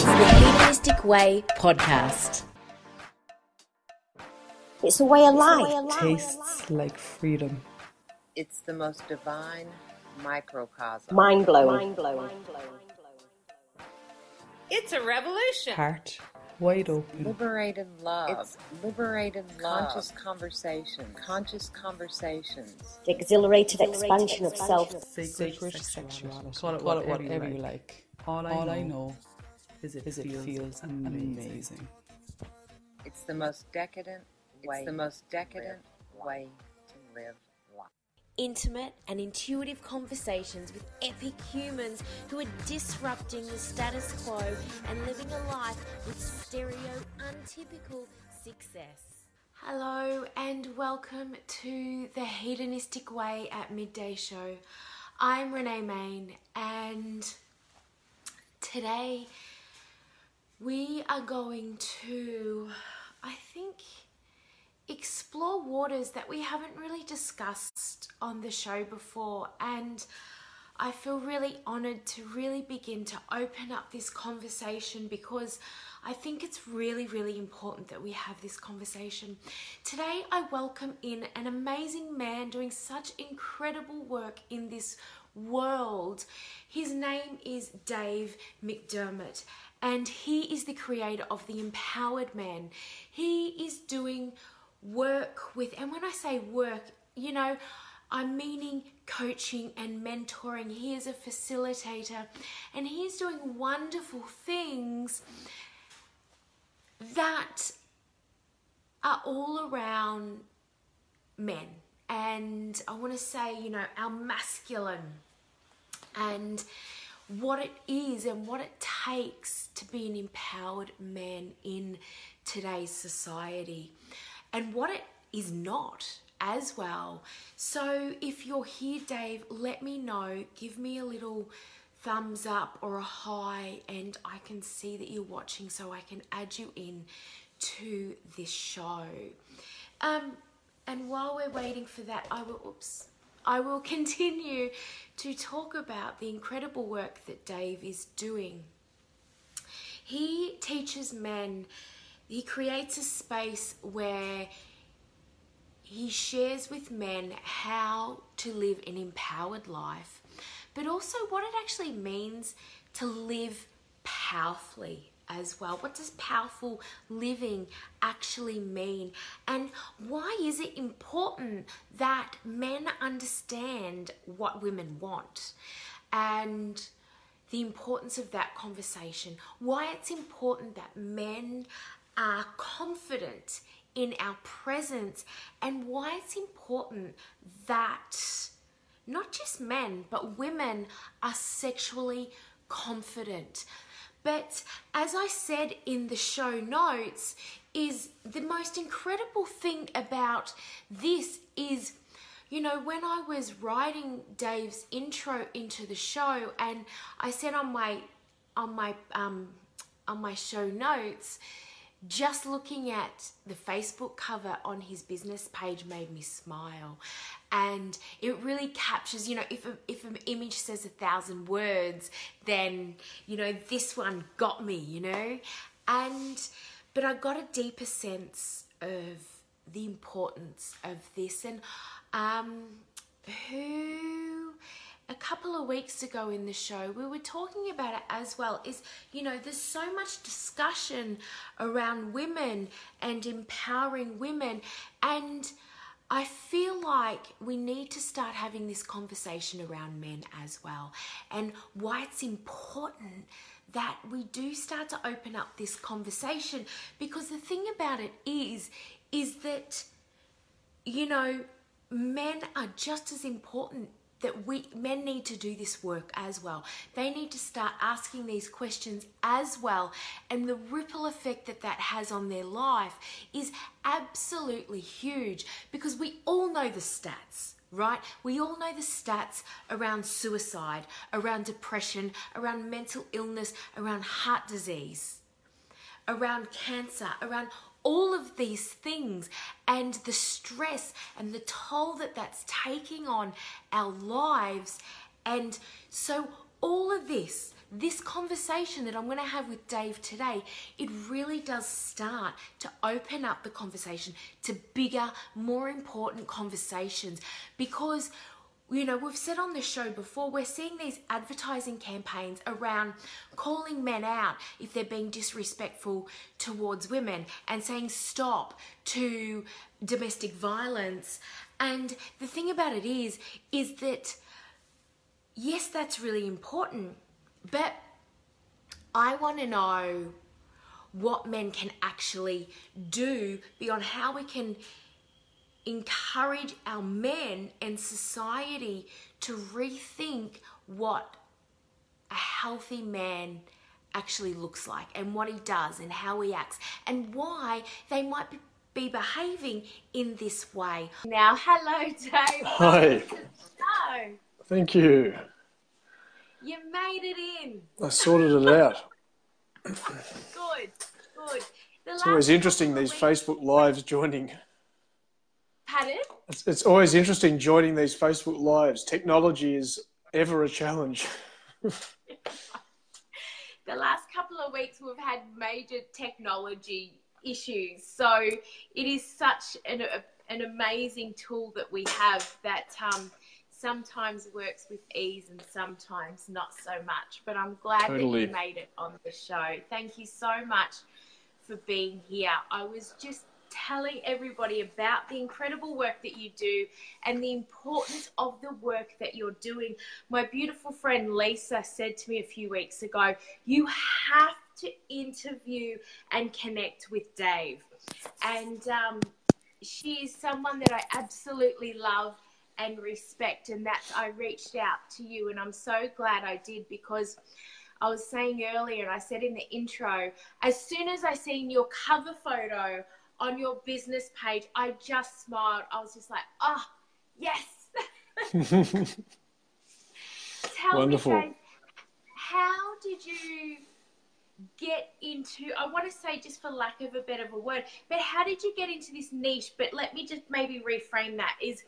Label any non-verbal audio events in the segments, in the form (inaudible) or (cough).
It's the Hedonistic Way podcast. It's a way of life. tastes like freedom. It's the most divine microcosm. Mind blowing. Mind blowing. It's a revolution. Heart wide open. Liberated love. It's liberated love. Conscious conversation. Conscious conversations. The exhilarated expansion of self. Sacred, sexuality. Call it whatever, you like. All I, All I know is it, is it feels amazing. amazing. It's the most decadent way. It's the most decadent way to live life. Intimate and intuitive conversations with epic humans who are disrupting the status quo and living a life with stereo untypical success. Hello and welcome to the Hedonistic Way at Midday Show. I'm Renee Main and today we are going to, I think, explore waters that we haven't really discussed on the show before. And I feel really honored to really begin to open up this conversation because I think it's really, really important that we have this conversation. Today, I welcome in an amazing man doing such incredible work in this world. His name is Dave McDermott, and he is the creator of the Empowered Man. He is doing work with, and when I say work, you know, I'm meaning coaching and mentoring. He is a facilitator and he's doing wonderful things that are all around men. And I want to say, you know, our masculine and what it is and what it takes to be an empowered man in today's society and what it is not as well. So if you're here, Dave, let me know. Give me a little thumbs up or a hi, and I can see that you're watching so I can add you in to this show. Um, and while we're waiting for that, I will, oops, I will continue to talk about the incredible work that Dave is doing. He teaches men, he creates a space where he shares with men how to live an empowered life, but also what it actually means to live powerfully as well. What does powerful living actually mean? And why is it important that men understand what women want? And the importance of that conversation, why it's important that men are confident in our presence, and why it's important that not just men, but women are sexually confident. But as I said in the show notes, is the most incredible thing about this is you know when I was writing Dave's intro into the show and I said on my on my um on my show notes just looking at the Facebook cover on his business page made me smile. And it really captures, you know, if, a, if an image says a thousand words, then, you know, this one got me, you know? And, but I got a deeper sense of the importance of this. And um, who a couple of weeks ago in the show, we were talking about it as well. Is, you know, there's so much discussion around women and empowering women. And I feel like we need to start having this conversation around men as well. And why it's important that we do start to open up this conversation. Because the thing about it is, is that, you know, men are just as important that we men need to do this work as well. They need to start asking these questions as well, and the ripple effect that that has on their life is absolutely huge because we all know the stats. Right? We all know the stats around suicide, around depression, around mental illness, around heart disease, around cancer, around all of these things and the stress and the toll that that's taking on our lives. And so, all of this this conversation that I'm going to have with Dave today, it really does start to open up the conversation to bigger, more important conversations because you know, we've said on the show before, we're seeing these advertising campaigns around calling men out if they're being disrespectful towards women and saying stop to domestic violence. And the thing about it is, is that yes, that's really important, but I want to know what men can actually do beyond how we can encourage our men and society to rethink what a healthy man actually looks like and what he does and how he acts and why they might be behaving in this way. Now, hello, Dave. (laughs) Hi. Thank you. You made it in. I sorted it out. (laughs) Good, good. The it's always interesting these weeks... Facebook lives joining. Pardon? It's, it's always interesting joining these Facebook lives. Technology is ever a challenge. (laughs) the last couple of weeks we've had major technology issues. So it is such an, a, an amazing tool that we have that um, sometimes works with ease and sometimes not so much. But I'm glad totally. that you made it on the show. Thank you so much for being here. I was just telling everybody about the incredible work that you do and the importance of the work that you're doing. My beautiful friend Lisa said to me a few weeks ago, You have to interview and connect with Dave. And um, she is someone that I absolutely love and respect. And that's, I reached out to you, and I'm so glad I did because. I was saying earlier, and I said in the intro, as soon as I seen your cover photo on your business page, I just smiled. I was just like, oh, yes. (laughs) Tell Wonderful. me, Dave, how did you get into, I want to say just for lack of a better of a word, but how did you get into this niche? But let me just maybe reframe that is,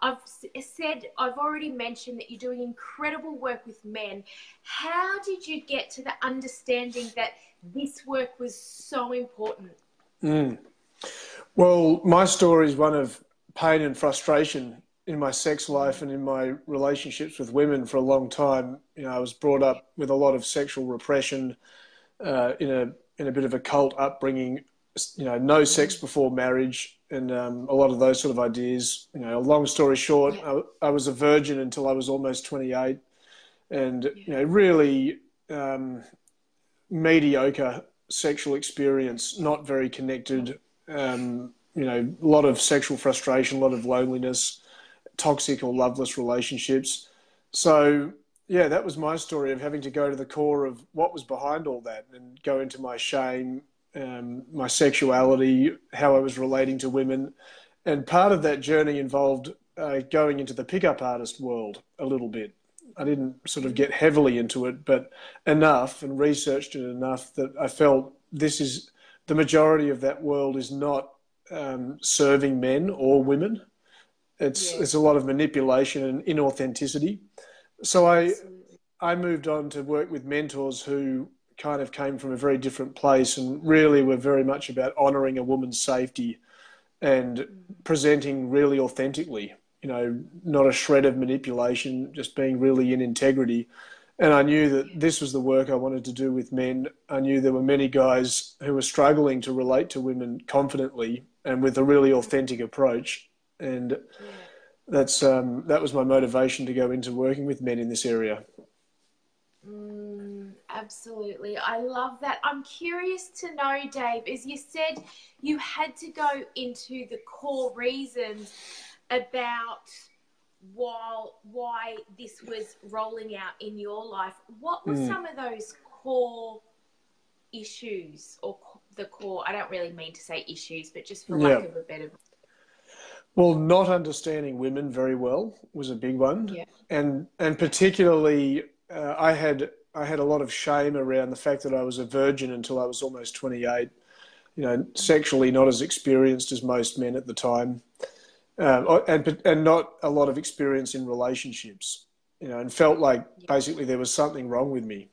I've said, I've already mentioned that you're doing incredible work with men. How did you get to the understanding that this work was so important? Mm. Well, my story is one of pain and frustration in my sex life and in my relationships with women for a long time. You know, I was brought up with a lot of sexual repression, uh, in a in a bit of a cult upbringing. You know, no sex before marriage, and um, a lot of those sort of ideas. You know, long story short, I, I was a virgin until I was almost twenty eight, and you know, really um, mediocre sexual experience, not very connected um, you know, a lot of sexual frustration, a lot of loneliness, toxic or loveless relationships. So, yeah, that was my story of having to go to the core of what was behind all that and go into my shame, um, my sexuality, how I was relating to women. And part of that journey involved uh, going into the pickup artist world a little bit. I didn't sort of get heavily into it, but enough and researched it enough that I felt this is the majority of that world is not um, serving men or women. It's yeah. it's a lot of manipulation and inauthenticity. So I I moved on to work with mentors who kind of came from a very different place and really were very much about honouring a woman's safety and presenting really authentically. You know, not a shred of manipulation, just being really in integrity and I knew that this was the work I wanted to do with men. I knew there were many guys who were struggling to relate to women confidently and with a really authentic approach. And that's um, that was my motivation to go into working with men in this area. Mm, absolutely. I love that. I'm curious to know, Dave, as you said, you had to go into the core reasons about while why this was rolling out in your life, what were mm. some of those core issues or the core? I don't really mean to say issues, but just for yeah. lack of a better. Well, not understanding women very well was a big one, yeah. and and particularly uh, I had I had a lot of shame around the fact that I was a virgin until I was almost twenty eight. You know, sexually not as experienced as most men at the time um, and and not a lot of experience in relationships, you know, and felt like basically there was something wrong with me.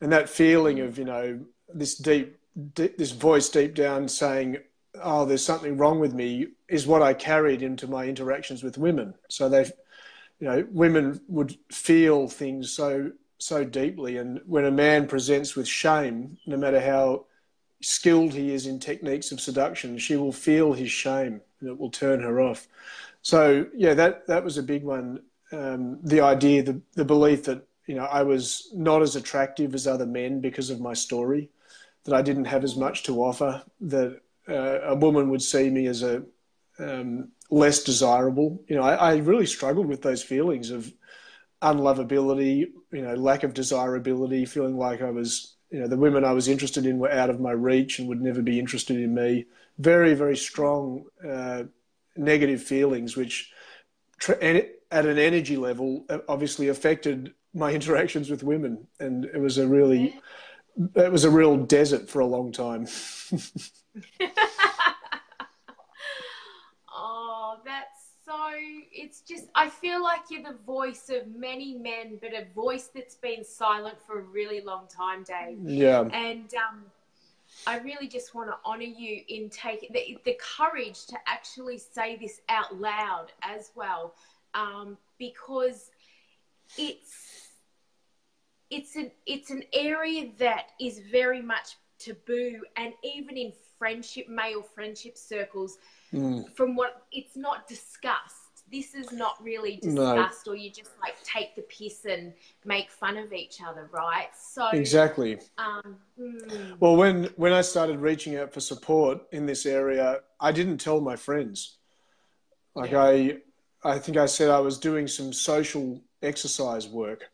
and that feeling of you know this deep, deep this voice deep down saying oh there's something wrong with me is what i carried into my interactions with women. So they you know women would feel things so so deeply. And when a man presents with shame no matter how skilled he is in techniques of seduction she will feel his shame it will turn her off so yeah that that was a big one um, the idea the, the belief that you know I was not as attractive as other men because of my story, that I didn't have as much to offer, that uh, a woman would see me as a um, less desirable. You know, I, I, really struggled with those feelings of unlovability, you know, lack of desirability, feeling like I was, you know, the women I was interested in were out of my reach and would never be interested in me. Very, very strong uh, negative feelings, which at an energy level obviously affected my (laughs) interactions with women, and it was a really, it was a real desert for a long time. (laughs) oh, that's so. It's just I feel like you're the voice of many men, but a voice that's been silent for a really long time, Dave. Yeah. And um, I really just want to honor you in taking the, the courage to actually say this out loud as well, um, because it's it's an it's an area that is very much taboo and even in friendship male friendship circles mm. from what it's not discussed this is not really discussed no. or you just like take the piss and make fun of each other right so exactly um, mm. well when when i started reaching out for support in this area i didn't tell my friends like yeah. i i think i said i was doing some social exercise work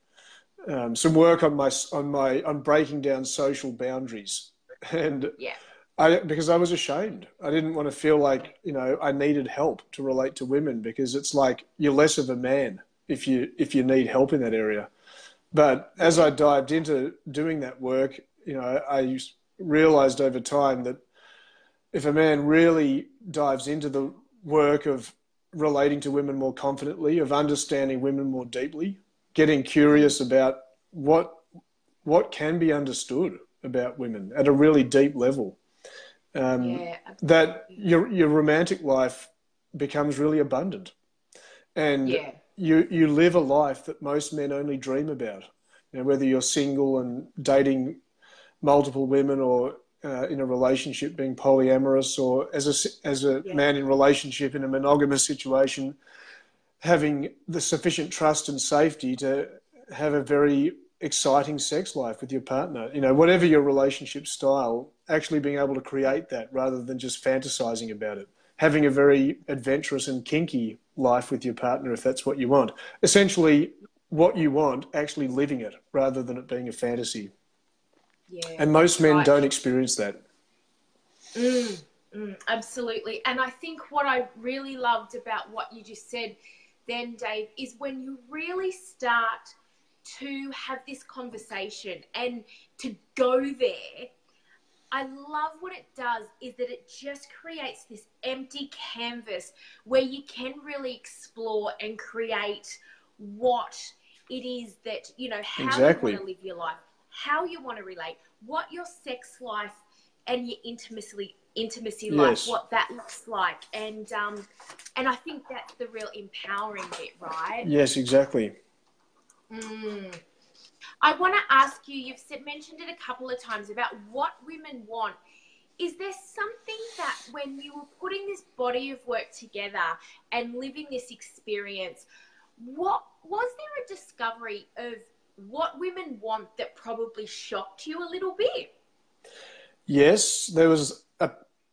um, some work on my on my on breaking down social boundaries, (laughs) and yeah. I because I was ashamed. I didn't want to feel like you know I needed help to relate to women because it's like you're less of a man if you if you need help in that area. But as I dived into doing that work, you know, I realized over time that if a man really dives into the work of relating to women more confidently, of understanding women more deeply, getting curious about what what can be understood about women at a really deep level. Um, yeah, that your your romantic life becomes really abundant, and yeah. you you live a life that most men only dream about. You know, whether you're single and dating multiple women, or uh, in a relationship being polyamorous, or as a as a yeah. man in relationship in a monogamous situation, having the sufficient trust and safety to have a very exciting sex life with your partner. You know, whatever your relationship style, actually being able to create that rather than just fantasizing about it. Having a very adventurous and kinky life with your partner if that's what you want. Essentially, what you want, actually living it rather than it being a fantasy. Yeah, and most men right. don't experience that. Mm, mm, absolutely. And I think what I really loved about what you just said then, Dave, is when you really start to have this conversation and to go there. I love what it does is that it just creates this empty canvas where you can really explore and create what it is that, you know, how exactly. you want to live your life, how you want to relate, what your sex life and your intimacy intimacy yes. life, what that looks like, and um, and I think that's the real empowering bit, right? Yes, exactly. Mm. I want to ask you. You've mentioned it a couple of times about what women want. Is there something that when you were putting this body of work together and living this experience, what was there a discovery of what women want that probably shocked you a little bit? Yes, there was a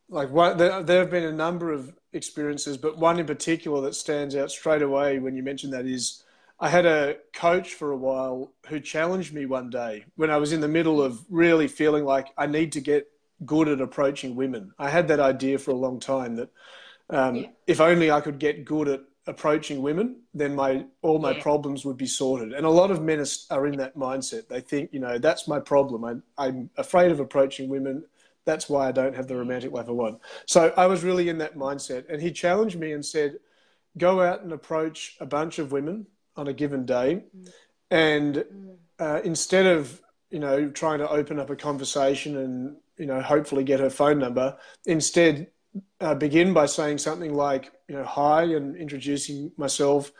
like one, there, there have been a number of experiences, but one in particular that stands out straight away when you mention that is I had a coach for a while who challenged me one day when I was in the middle of really feeling like I need to get good at approaching women. I had that idea for a long time that um, yeah. if only I could get good at approaching women, then my all my yeah. problems would be sorted. And a lot of men are in that mindset. They think, you know, that's my problem. I'm, I'm afraid of approaching women. That's why I don't have the romantic life I want. So I was really in that mindset. And he challenged me and said, go out and approach a bunch of women on a given day. Mm. And uh, instead of you know, trying to open up a conversation and, you know, hopefully get her phone number. Instead, uh, begin by saying something like, you know, hi and introducing myself.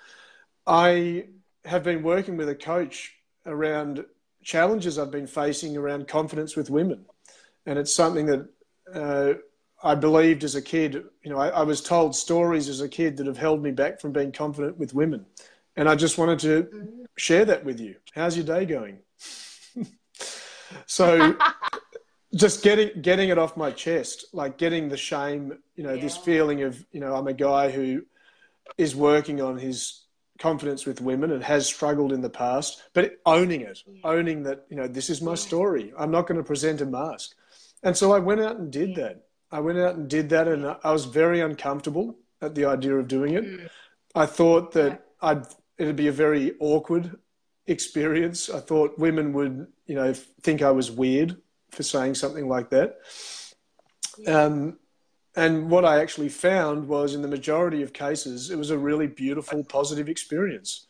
I have been working with a coach around challenges I've been facing around confidence with women. And it's something that uh, I believed as a kid. You know, I, I, was told stories as a kid that have held me back from being confident with women. And I just wanted to share that with you. How's your day going? (laughs) so (laughs) just getting getting it off my chest, like getting the shame, you know, yeah. this feeling of, you know, I'm a guy who is working on his confidence with women and has struggled in the past, but owning it, yeah. owning that, you know, this is my story. I'm not going to present a mask. And so I went out and did that. I went out and did that, and I was very uncomfortable at the idea of doing it. Mm. I thought that I'd it'd be a very awkward experience. I thought women would, you know, think I was weird for saying something like that. Um, and what I actually found was, in the majority of cases, it was a really beautiful, positive experience.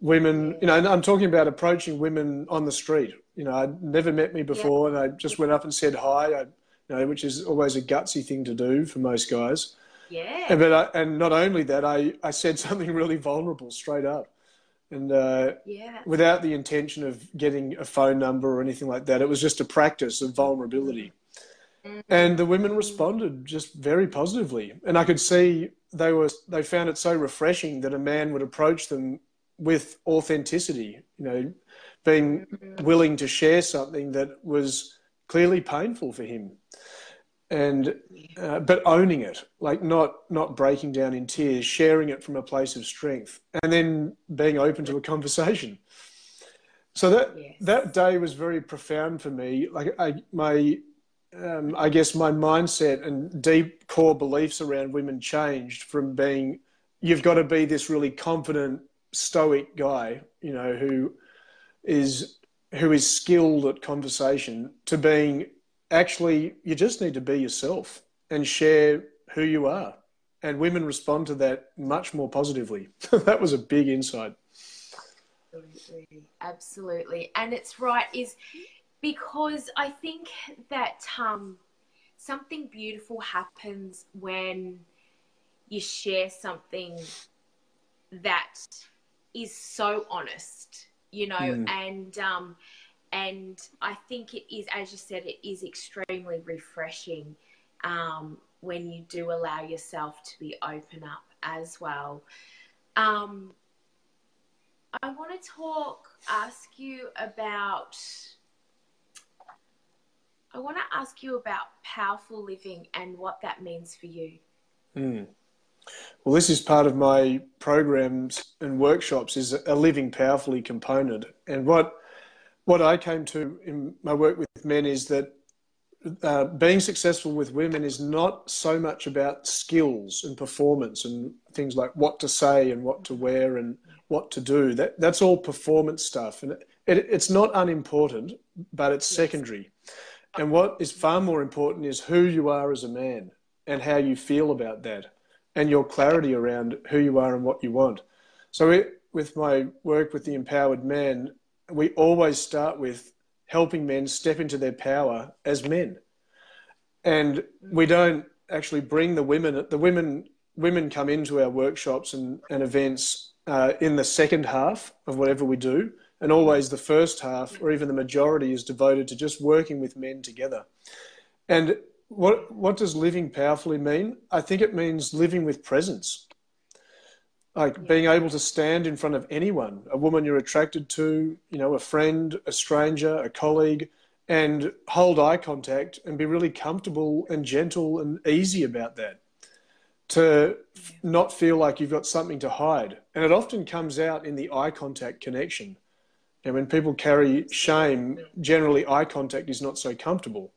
Women, you know, and I'm talking about approaching women on the street. You know, I'd never met me before, yeah. and I just went up and said hi. I, you know, which is always a gutsy thing to do for most guys. Yeah. And, but I, and not only that, I, I said (laughs) something really vulnerable straight up, and uh, yeah. without the intention of getting a phone number or anything like that. It was just a practice of vulnerability. Mm-hmm. And the women responded just very positively, and I could see they were they found it so refreshing that a man would approach them with authenticity. You know, being mm-hmm. willing to share something that was clearly painful for him and uh, but owning it like not not breaking down in tears sharing it from a place of strength and then being open to a conversation so that yes. that day was very profound for me like I, my um, I guess my mindset and deep core beliefs around women changed from being you've got to be this really confident stoic guy you know who is who is skilled at conversation to being actually, you just need to be yourself and share who you are. And women respond to that much more positively. (laughs) that was a big insight. Absolutely. Absolutely. And it's right, is because I think that um, something beautiful happens when you share something that is so honest, you know, mm. and um, and I think it is, as you said, it is extremely refreshing um, when you do allow yourself to be open up as well. Um, I want to talk, ask you about. I want to ask you about powerful living and what that means for you. Mm. Well, this is part of my programs and workshops is a living powerfully component. And what what I came to in my work with men is that uh, being successful with women is not so much about skills and performance and things like what to say and what to wear and what to do. That that's all performance stuff, and it, it, it's not unimportant, but it's secondary. And what is far more important is who you are as a man and how you feel about that, and your clarity around who you are and what you want. So, it, with my work with the empowered man, we always start with helping men step into their power as men. And we don't actually bring the women, the women, women come into our workshops and, and events uh, in the second half of whatever we do. And always the first half, or even the majority, is devoted to just working with men together. And what, what does living powerfully mean? I think it means living with presence like being able to stand in front of anyone, a woman you're attracted to, you know, a friend, a stranger, a colleague, and hold eye contact and be really comfortable and gentle and easy about that. To not feel like you've got something to hide. And it often comes out in the eye contact connection. And when people carry shame, generally eye contact is not so comfortable.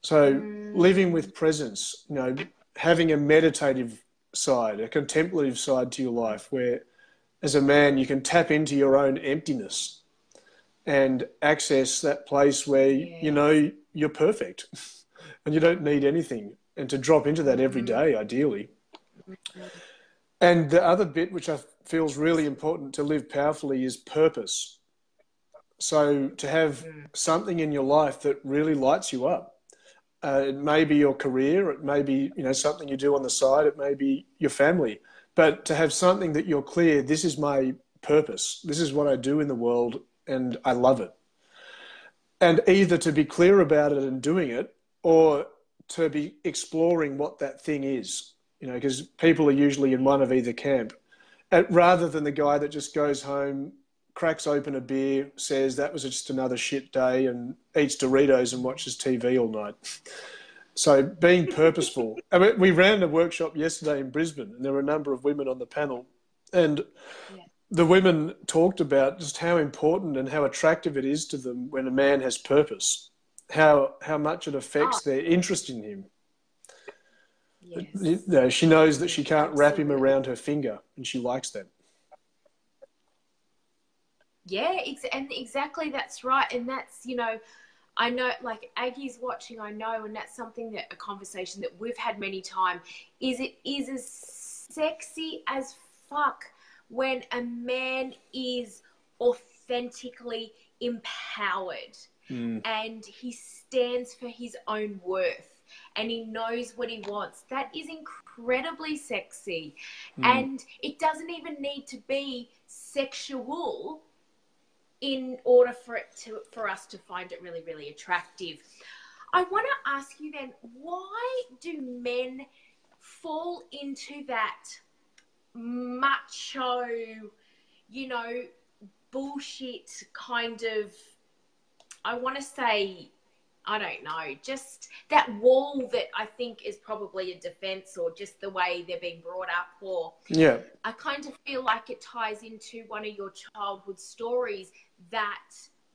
So mm. living with presence, you know, having a meditative side, a contemplative side to your life where, as a man, you can tap into your own emptiness and access that place where yeah. you know you're perfect (laughs) and you don't need anything, and to drop into that every mm-hmm. ideally. And the other bit, which I feels really important to live powerfully, is purpose. So to have something in your life that really lights you up, uh, it may be your career, it may be you know something you do on the side, it may be your family, but to have something that you're clear, this is my purpose, this is what I do in the world, and I love it. And either to be clear about it and doing it, or to be exploring what that thing is, you know, because people are usually in one of either camp, and rather than the guy that just goes home, cracks open a beer, says that was just another shit day, and eats Doritos and watches TV all night. (laughs) So being purposeful. I mean, we ran a workshop yesterday in Brisbane, and there were a number of women on the panel, and the women talked about just how important and how attractive it is to them when a man has purpose, how how much it affects ah. their interest in him. Yes. You know, she knows that she can't wrap him around her finger, and she likes that. Yeah, ex- and exactly that's right. And that's, you know, I know like Aggie's watching, I know, and that's something that a conversation that we've had many times is it is as sexy as fuck when a man is authentically empowered hmm. and he stands for his own worth and he knows what he wants. That is incredibly sexy. Hmm. And it doesn't even need to be sexual in order for it to for us to find it really really attractive. I want to ask you then, why do men fall into that macho, you know, bullshit kind of I want to say I don't know, just that wall that I think is probably a defense or just the way they're being brought up or Yeah. I kind of feel like it ties into one of your childhood stories that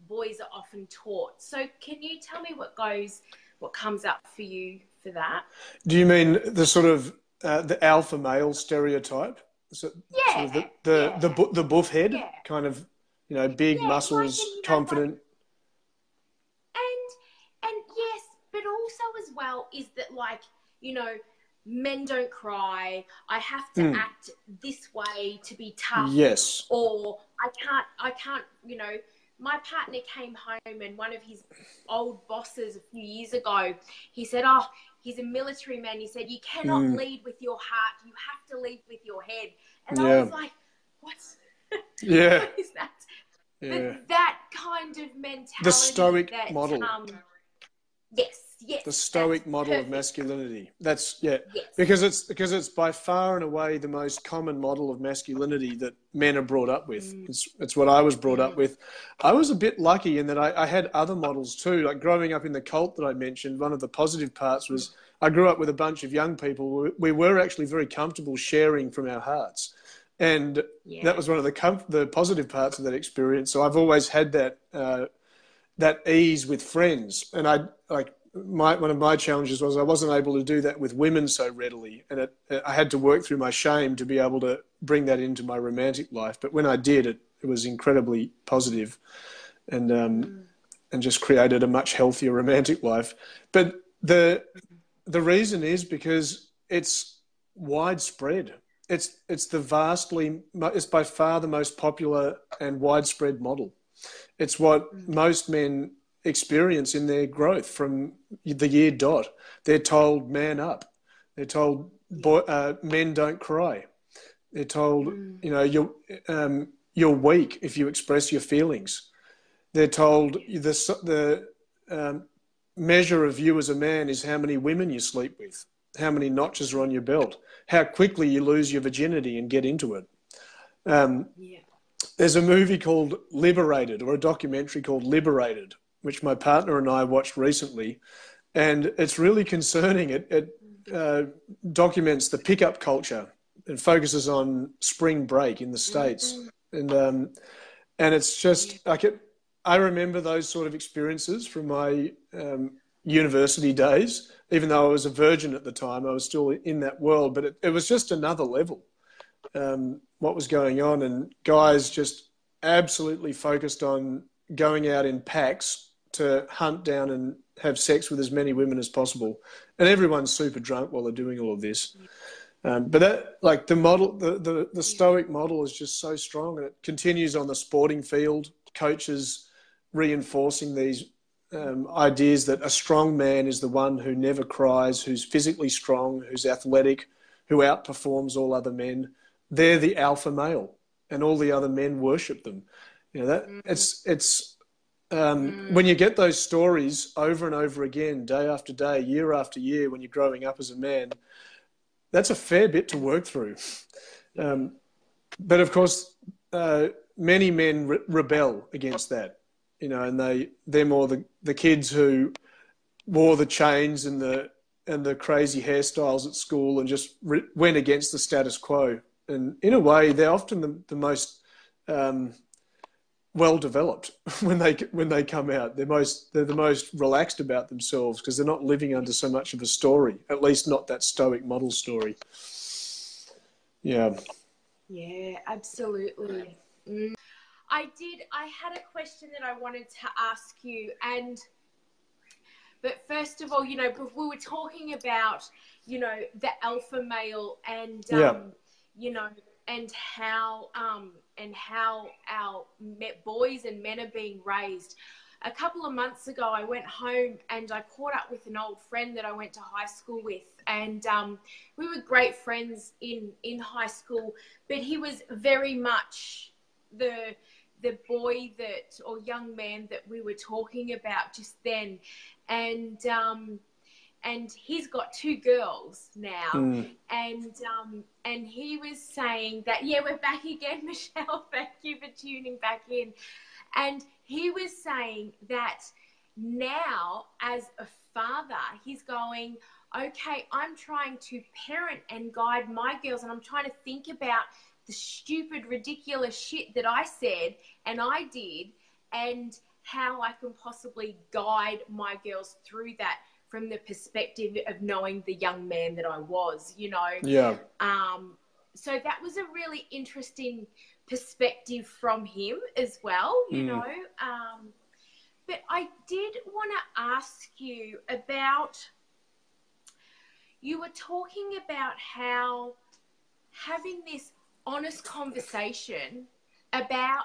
boys are often taught. So can you tell me what goes, what comes up for you for that? Do you mean the sort of uh, the alpha male stereotype? So, Yeah, sort of the the yeah. the, bu- the buff head, Yeah. kind of, you know, big Yeah, like, muscles, you know, confident. And well is that like, you know, men don't cry. I have to Mm. act this way to be tough. yes. or I can't, I can't, you know, my partner came home and one of his old bosses a few years ago, he said, Oh, he's a military man. He said, You cannot Mm. lead with your heart, you have to lead with your head. And Yeah. I was like, what Yeah. (laughs) what is that? Yeah. That kind of mentality. The stoic that, model. Um, yes, yes. The stoic model of masculinity. That's yeah. Yes. Because it's because it's by far and away the most common model of masculinity that men are brought up with. Mm. It's, it's what I was brought up with. I was a bit lucky in that I, I had other models too. Like growing up in the cult that I mentioned, one of the positive parts was I grew up with a bunch of young people. We, we were actually very comfortable sharing from our hearts, and Yeah. that was one of the com- the positive parts of that experience. So I've always had that uh, that ease with friends, and I like my one of my challenges was I wasn't able to do that with women so readily, and it, I had to work through my shame to be able to bring that into my romantic life. But when I did, it it was incredibly positive, and um, and just created a much healthier romantic life. But the the reason is because it's widespread. It's it's the vastly it's by far the most popular and widespread model. It's what most men experience in their growth from the year dot. They're told man up. They're told boy, uh, men don't cry. They're told you know you're um, you're weak if you express your feelings. They're told the the um, measure of you as a man is how many women you sleep with, how many notches are on your belt, how quickly you lose your virginity and get into it. Um, Yeah. there's a movie called Liberated, or a documentary called Liberated, which my partner and I watched recently, and it's really concerning. It, it uh, documents the pickup culture and focuses on spring break in the states, and um, and it's just like it. I remember those sort of experiences from my um, university days. Even though I was a virgin at the time, I was still in that world, but it, it was just another level. Um, what was going on, and guys just absolutely focused on going out in packs to hunt down and have sex with as many women as possible, and everyone's super drunk while they're doing all of this. Um, but that, like the model, the, the the stoic model is just so strong, and it continues on the sporting field. Coaches reinforcing these um, ideas that a strong man is the one who never cries, who's physically strong, who's athletic, who outperforms all other men. They're the alpha male, and all the other men worship them. You know that mm. it's it's um, mm. when you get those stories over and over again, day after day, year after year, when you're growing up as a man, that's a fair bit to work through. Um, but of course, uh, many men re- rebel against that, you know, and they they're more the, the kids who wore the chains and the and the crazy hairstyles at school and just re- went against the status quo. And in a way, they're often the, the most um, well developed (laughs) when they when they come out. They're most they're the most relaxed about themselves because they're not living under so much of a story. At least not that stoic model story. Yeah. Yeah, absolutely. Mm. I did. I had a question that I wanted to ask you, and but first of all, you know, we were talking about, you know, the alpha male and, um, yeah. you know, and how um, and how our boys and men are being raised. A couple of months ago, I went home and I caught up with an old friend that I went to high school with, and um, we were great friends in in high school. But he was very much the the boy that or young man that we were talking about just then, and um, and he's got two girls now. Mm. and um, and he was saying that yeah we're back again (laughs) michelle thank you for tuning back in. And he was saying that now as a father he's going okay i'm trying to parent and guide my girls and i'm trying to think about the stupid ridiculous shit that i said and i did and how i can possibly guide my girls through that from the perspective of knowing the young man that I was, you know. Yeah. Um, so that was a really interesting perspective from him as well, you mm. know. Um, but I did want to ask you about. You were talking about how having this honest conversation about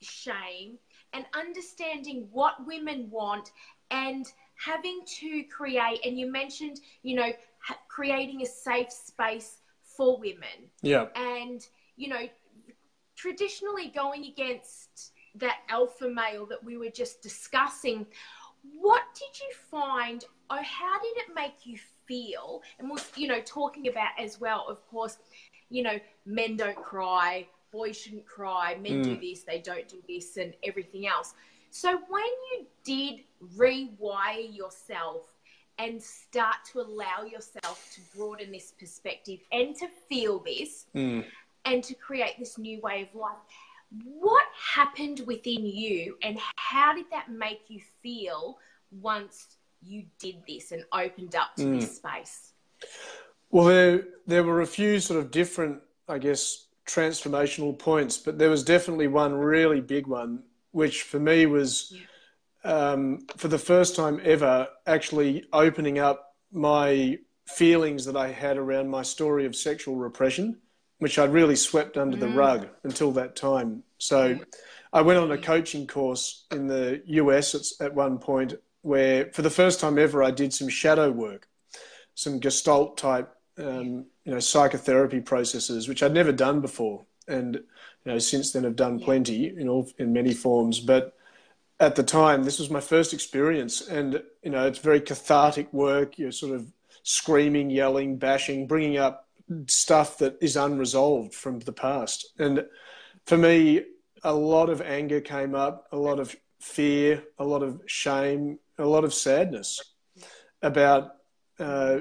shame and understanding what women want and having to create, and you mentioned, you know, ha- creating a safe space for women. Yeah. And, you know, traditionally going against that alpha male that we were just discussing, what did you find, or how did it make you feel? And we're, you know, talking about as well, of course, you know, men don't cry, boys shouldn't cry, men mm. do this, they don't do this, and everything else. So when you did rewire yourself and start to allow yourself to broaden this perspective and to feel this mm. and to create this new way of life, what happened within you and how did that make you feel once you did this and opened up to mm. this space? Well, there, there were a few sort of different, I guess, transformational points, but there was definitely one really big one which for me was um, for the first time ever actually opening up my feelings that I had around my story of sexual repression, which I'd really swept under mm. the rug until that time. So I went on a coaching course in the US at one point where, for the first time ever, I did some shadow work, some Gestalt type, um, you know, psychotherapy processes, which I'd never done before. And you know, since then have done plenty in all in many forms. But at the time, this was my first experience, and you know, it's very cathartic work. You're sort of screaming, yelling, bashing, bringing up stuff that is unresolved from the past. And for me, a lot of anger came up, a lot of fear, a lot of shame, a lot of sadness about uh,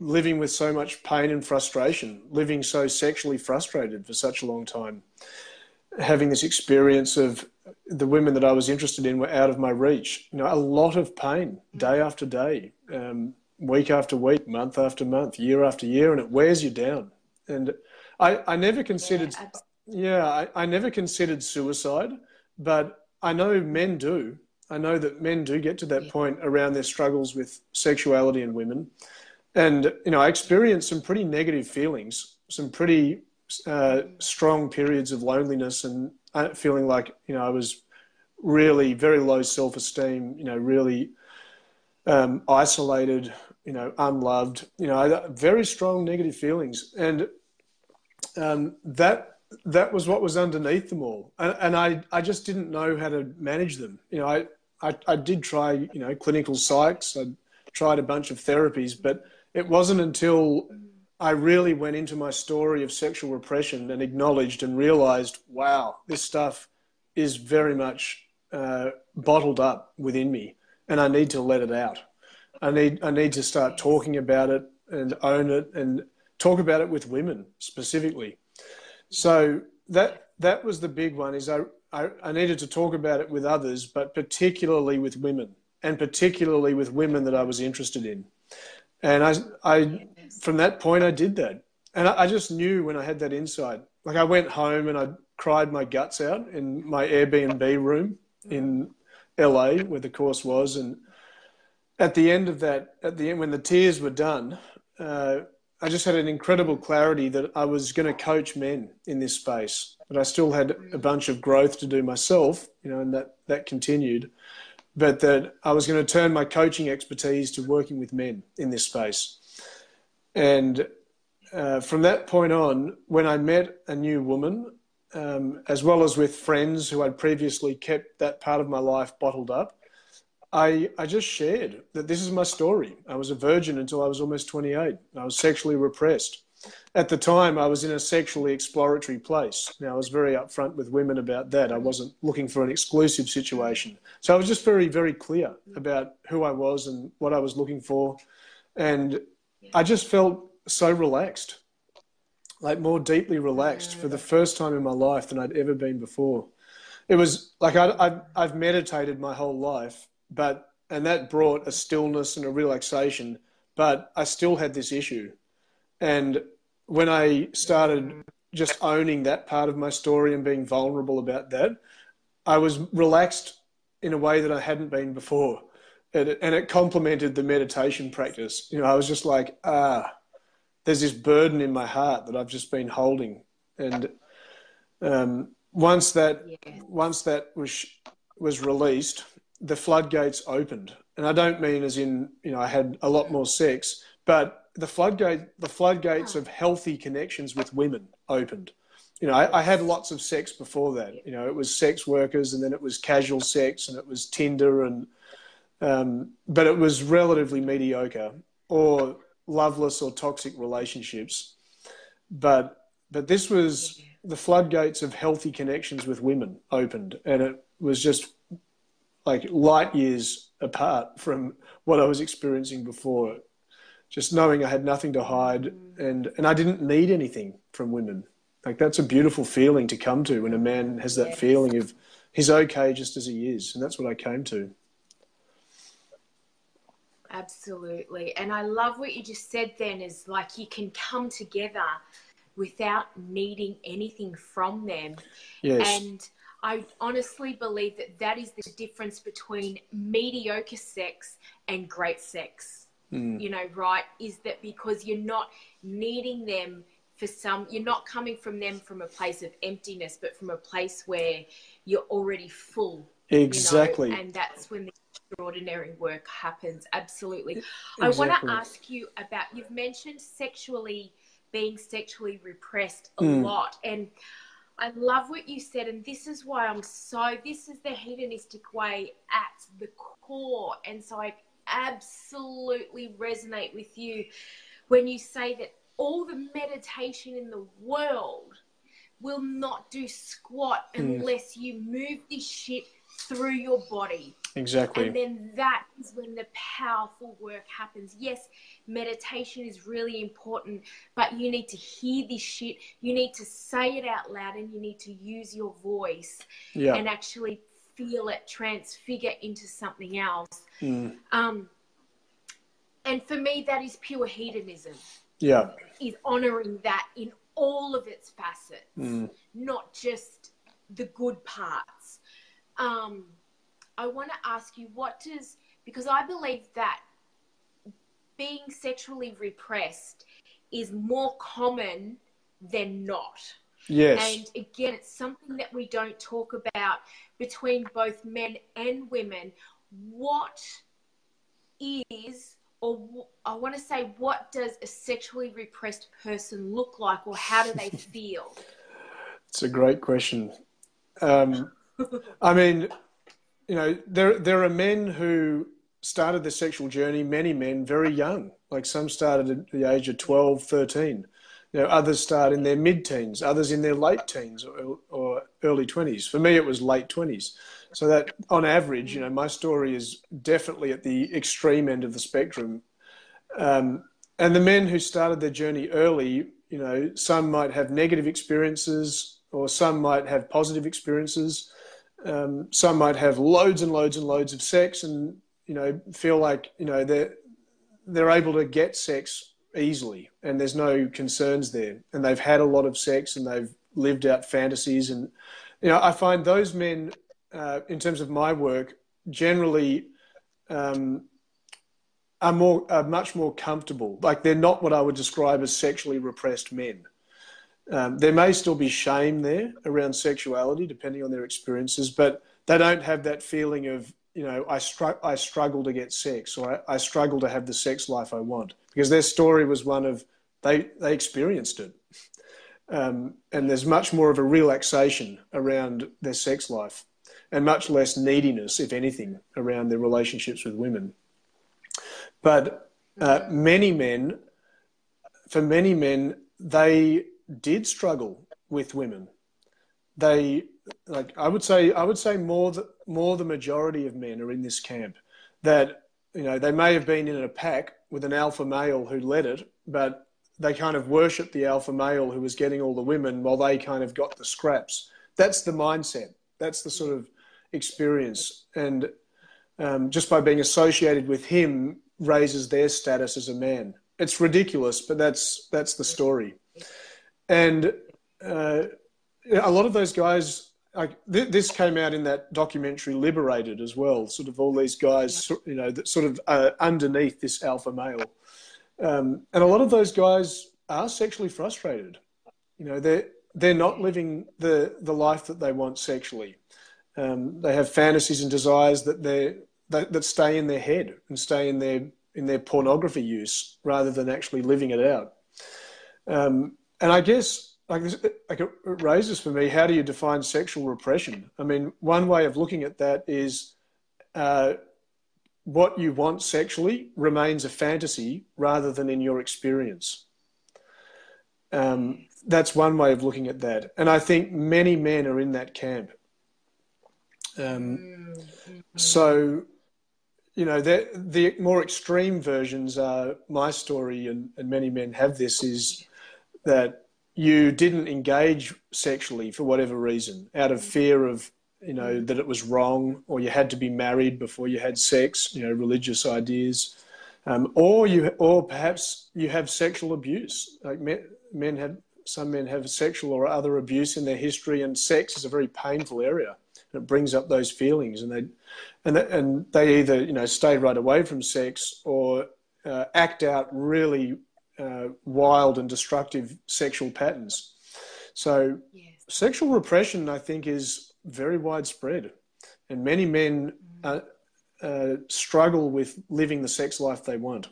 living with so much pain and frustration, living so sexually frustrated for such a long time having this experience of the women that I was interested in were out of my reach. You know, a lot of pain day after day, um, week after week, month after month, year after year, and it wears you down. And I, I never considered, yeah, yeah I, I never considered suicide, but I know men do. I know that men do get to that yeah. point around their struggles with sexuality and women. And, you know, I experienced some pretty negative feelings, some pretty uh, strong periods of loneliness and uh, feeling like you know I was really very low self esteem. You know, really um, isolated. You know, unloved. You know, very strong negative feelings, and um, that that was what was underneath them all, and, and I I just didn't know how to manage them. You know, I I, I did try you know clinical psychs. I tried a bunch of therapies, but it wasn't until I really went into my story of sexual repression and acknowledged and realized, wow, this stuff is very much uh, bottled up within me, and I need to let it out. I need I need to start talking about it and own it and talk about it with women specifically. So that that was the big one. Is I, I, I needed to talk about it with others, but particularly with women, and particularly with women that I was interested in. And I I from that point I did that, and I, I just knew when I had that insight. Like I went home and I cried my guts out in my Airbnb room in LA where the course was, and at the end of that, at the end when the tears were done. Uh, I just had an incredible clarity that I was going to coach men in this space, but I still had a bunch of growth to do myself, you know, and that, that continued. But that I was going to turn my coaching expertise to working with men in this space. And uh, from that point on, when I met a new woman, um, as well as with friends who I'd previously kept that part of my life bottled up, I, I just shared that this is my story. I was a virgin until I was almost 28. I was sexually repressed. At the time, I was in a sexually exploratory place. Now, I was very upfront with women about that. I wasn't looking for an exclusive situation. So I was just very, very clear about who I was and what I was looking for. And I just felt so relaxed, like more deeply relaxed for the first time in my life than I'd ever been before. It was like I, I, I've meditated my whole life but and that brought a stillness and a relaxation. But I still had this issue, and when I started just owning that part of my story and being vulnerable about that, I was relaxed in a way that I hadn't been before. And it, and it complemented the meditation practice. You know, I was just like, ah, there's this burden in my heart that I've just been holding. And um, once that, once that was, was released, the floodgates opened. And I don't mean as in, you know, I had a lot more sex, but the floodgate, the floodgates of healthy connections with women opened. You know, I, I, had lots of sex before that. You know, it was sex workers, and then it was casual sex, and it was Tinder, and um, but it was relatively mediocre or loveless or toxic relationships. But but this was the floodgates of healthy connections with women opened, and it was just like light years apart from what I was experiencing before. Just knowing I had nothing to hide and, and I didn't need anything from women. Like that's a beautiful feeling to come to when a man has that yes. feeling of he's okay just as he is. And that's what I came to. Absolutely. And I love what you just said then is like you can come together without needing anything from them. Yes. And I honestly believe that that is the difference between mediocre sex and great sex. Mm. You know, right? Is that because you're not needing them for some, you're not coming from them from a place of emptiness, but from a place where you're already full. Exactly. You know? And that's when the extraordinary work happens. Absolutely. Exactly. I want to ask you about, you've mentioned sexually, being sexually repressed a mm. lot. And I love what you said, and this is why I'm so. This is the hedonistic way at the core, and so I absolutely resonate with you when you say that all the meditation in the world will not do squat mm. unless you move this shit through your body. Exactly. And then that is when the powerful work happens. Yes, meditation is really important, but you need to hear this shit. You need to say it out loud and you need to use your voice yeah. and actually feel it transfigure into something else. Mm. Um, and for me, that is pure hedonism. Yeah. Is honoring that in all of its facets, mm. not just the good parts. Um, I want to ask you what does, because I believe that being sexually repressed is more common than not. Yes. And again, it's something that we don't talk about between both men and women. What is, or I want to say, what does a sexually repressed person look like, or how do they (laughs) feel? It's a great question. Um, I mean, you know, there there are men who started their sexual journey, many men, very young. Like some started at the age of 12, 13. You know, others start in their mid-teens, others in their late teens or, or early 20s. For me, it was late 20s. So that, on average, you know, my story is definitely at the extreme end of the spectrum. Um, and the men who started their journey early, you know, some might have negative experiences, or some might have positive experiences. Um, some might have loads and loads and loads of sex, and you know, feel like you know they're they're able to get sex easily, and there's no concerns there, and they've had a lot of sex, and they've lived out fantasies, and you know, I find those men, uh, in terms of my work, generally. Um, are more are much more comfortable. Like they're not what I would describe as sexually repressed men. Um, there may still be shame there around sexuality, depending on their experiences, but they don't have that feeling of you know I, str- I struggle to get sex or I, I struggle to have the sex life I want because their story was one of they they experienced it, um, and there's much more of a relaxation around their sex life, and much less neediness, if anything, around their relationships with women. But uh, many men, for many men, they did struggle with women. They like I would say I would say more the, more the majority of men are in this camp that you know they may have been in a pack with an alpha male who led it, but they kind of worship the alpha male who was getting all the women while they kind of got the scraps. That's the mindset. That's the sort of experience, and um, just by being associated with him raises their status as a man. It's ridiculous, but that's that's the story and uh, a lot of those guys like th- this came out in that documentary liberated as well. Sort of all these guys you know that sort of uh, underneath this alpha male. Um, and a lot of those guys are sexually frustrated. You know they're they're not living the the life that they want sexually. Um, they have fantasies and desires that they that, that stay in their head and stay in their in their pornography use rather than actually living it out. Um, and I guess like, this, like it raises for me, how do you define sexual repression? I mean, one way of looking at that is uh, what you want sexually remains a fantasy rather than in your experience. Um, that's one way of looking at that, and I think many men are in that camp. Um, so, you know, the, the more extreme versions are my story, and, and many men have this is that you didn't engage sexually for whatever reason, out of fear of you know that it was wrong, or you had to be married before you had sex, you know, religious ideas, um, or you, or perhaps you have sexual abuse. Like men, men have some men have sexual or other abuse in their history, and sex is a very painful area. It brings up those feelings, and they and they, and they either you know stay right away from sex or uh, act out really uh, wild and destructive sexual patterns. So, Yes. sexual repression, I think, is very widespread, and many men uh, uh, struggle with living the sex life they want,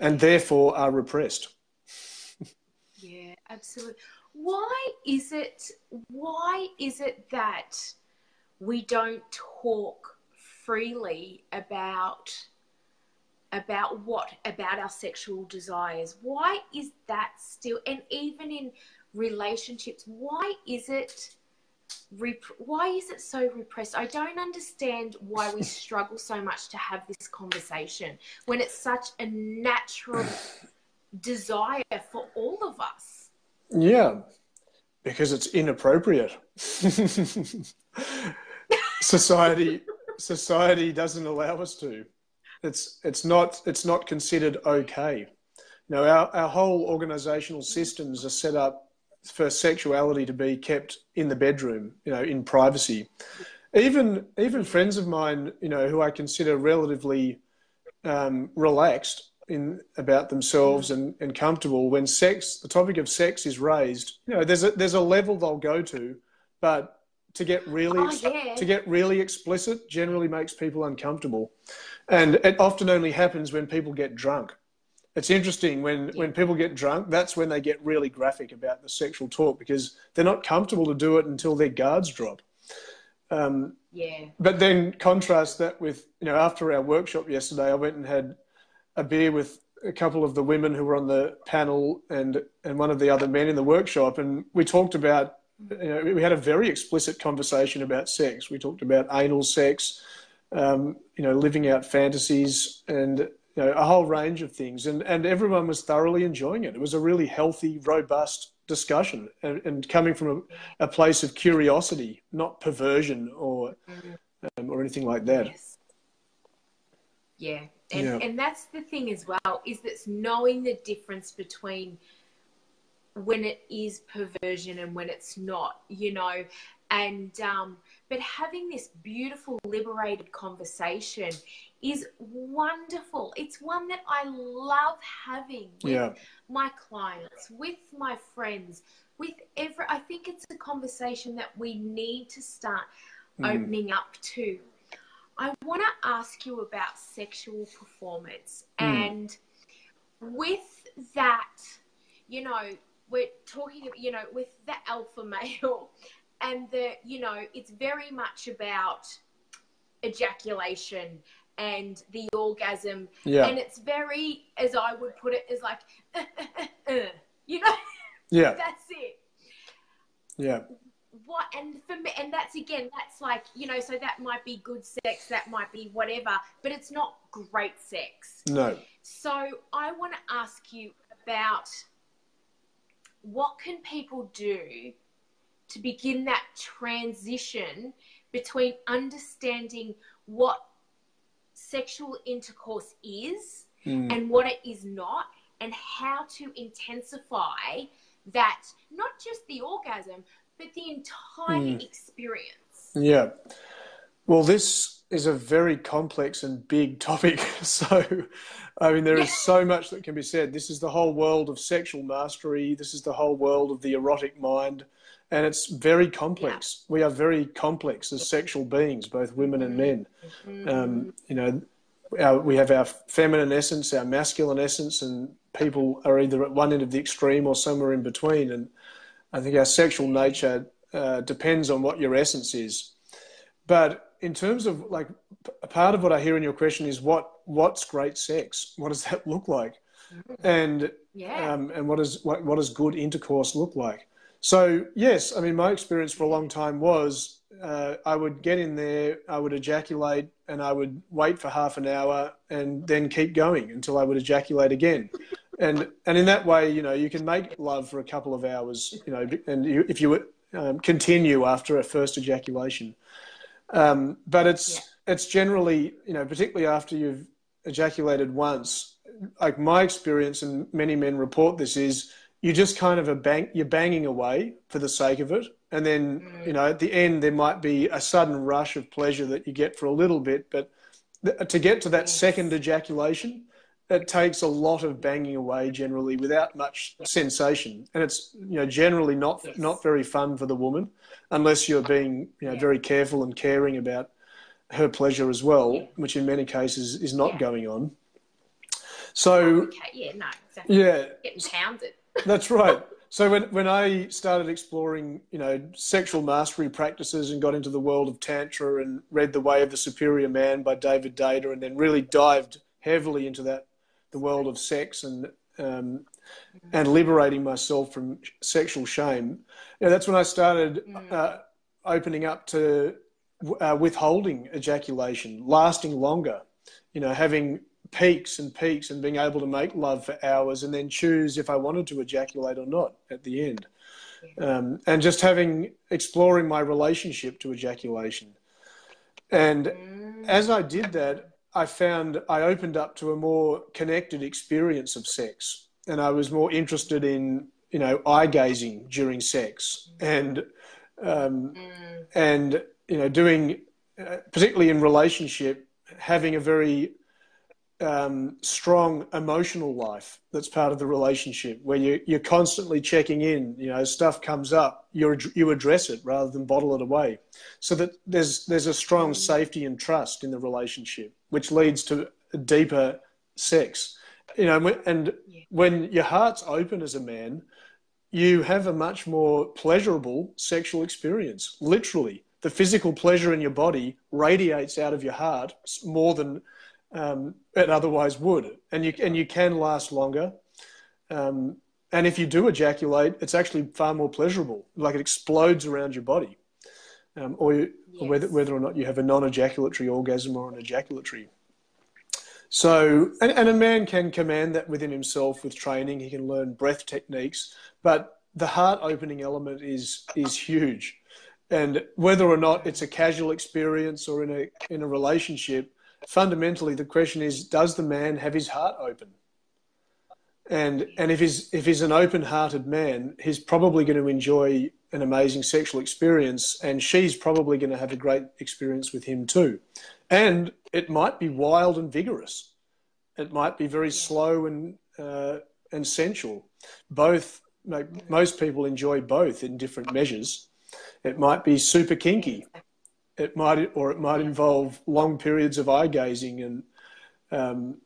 and therefore are repressed. (laughs) Yeah, absolutely. Why is it why is it that we don't talk freely about about what about our sexual desires? Why is that still and even in relationships, why is it why is it so repressed? I don't understand why we (laughs) struggle so much to have this conversation when it's such a natural desire for all of us. Yeah, because it's inappropriate. (laughs) society (laughs) society doesn't allow us to. It's it's not it's not considered okay. Know, our, our whole organizational systems are set up for sexuality to be kept in the bedroom, you know, in privacy. Even even friends of mine, you know, who I consider relatively um, relaxed, in about themselves and, and comfortable when sex the topic of sex is raised you know there's a there's a level they'll go to but to get really Oh, yeah. to get really explicit generally makes people uncomfortable and it often only happens when people get drunk it's interesting when when people get drunk that's when they get really graphic about the sexual talk because they're not comfortable to do it until their guards drop um, Yeah. but then contrast that with you know after our workshop yesterday i went and had a beer with a couple of the women who were on the panel and and one of the other men in the workshop and we talked about you know, we had a very explicit conversation about sex we talked about anal sex um, you know living out fantasies and you know, a whole range of things and and everyone was thoroughly enjoying it it was a really healthy robust discussion and, and coming from a, a place of curiosity not perversion or um, or anything like that Yes. Yeah. And Yeah. and that's the thing as well, is that's knowing the difference between when it is perversion and when it's not, you know. And um but having this beautiful liberated conversation is wonderful. It's one that I love having with Yeah. my clients, with my friends, with every I think it's a conversation that we need to start opening up to. I want to ask you about sexual performance and with that, you know, we're talking, you know, with the alpha male (laughs) and the, you know, it's very much about ejaculation and the orgasm. Yeah. And it's very, as I would put it, is like, (laughs) uh, you know, (laughs) yeah. that's it. Yeah. What and for me and that's again that's like you know so that might be good sex that might be whatever but it's not great sex. No. So i want to ask you about what can people do to begin that transition between understanding what sexual intercourse is hmm. and what it is not and how to intensify that not just the orgasm but the entire hmm. experience? Yeah. Well, this is a very complex and big topic. (laughs) So, I mean, there is so much that can be said. This is the whole world of sexual mastery. This is the whole world of the erotic mind. And it's very complex. We are very complex as sexual beings, both women and men. Um, you know, our, we have our feminine essence, our masculine essence, and people are either at one end of the extreme or somewhere in between. And I think our sexual nature uh, depends on what your essence is. But in terms of like, p- part of what I hear in your question is what what's great sex? What does that look like? And Yeah. um, and what does what, what does good intercourse look like? So yes, I mean my experience for a long time was uh, I would get in there, I would ejaculate, and I would wait for half an hour, and then keep going until I would ejaculate again. (laughs) And and in that way, you know, you can make love for a couple of hours, you know, and you, if you um, continue after a first ejaculation. Um, but it's it's generally, you know, particularly after you've ejaculated once, like my experience and many men report this is you just kind of a bang, you're banging away for the sake of it. And then, you know, at the end, there might be a sudden rush of pleasure that you get for a little bit. But th- to get to that second ejaculation, it takes a lot of banging away generally without much sensation. And it's, you know, generally not, not very fun for the woman unless you're being, you know, very careful and caring about her pleasure as well, which in many cases is not going on. So, okay, yeah, no, exactly. yeah, Getting pounded. (laughs) that's right. (laughs) So when when I started exploring, you know, sexual mastery practices and got into the world of tantra and read The Way of the Superior Man by David Deida, and then really dived heavily into that, the world of sex and um, and liberating myself from sexual shame. You know, that's when I started uh, opening up to uh, withholding ejaculation, lasting longer. You know, having peaks and peaks and being able to make love for hours and then choose if I wanted to ejaculate or not at the end. Um, and just having exploring my relationship to ejaculation. And as I did that, I found I opened up to a more connected experience of sex. And I was more interested in, you know, eye gazing during sex and, um, and, you know, doing, uh, particularly in relationship, having a very um, strong emotional life that's part of the relationship where you, you're constantly checking in. You know, stuff comes up, you you address it rather than bottle it away. So that there's there's a strong safety and trust in the relationship, which leads to deeper sex. You know, and when your heart's open as a man, you have a much more pleasurable sexual experience. Literally, the physical pleasure in your body radiates out of your heart more than um, it otherwise would, and you and you can last longer. Um, and if you do ejaculate, it's actually far more pleasurable. Like it explodes around your body, um, or, you, yes. or whether whether or not you have a non-ejaculatory orgasm or an ejaculatory. So, and, and a man can command that within himself with training. He can learn breath techniques, but the heart opening element is is huge. And whether or not it's a casual experience or in a in a relationship, fundamentally the question is does the man have his heart open and and if he's if he's an open-hearted man he's probably going to enjoy an amazing sexual experience and she's probably going to have a great experience with him too. And it might be wild and vigorous. It might be very slow and uh, and sensual. Both most people enjoy both in different measures. It might be super kinky. It might or it might involve long periods of eye gazing and um,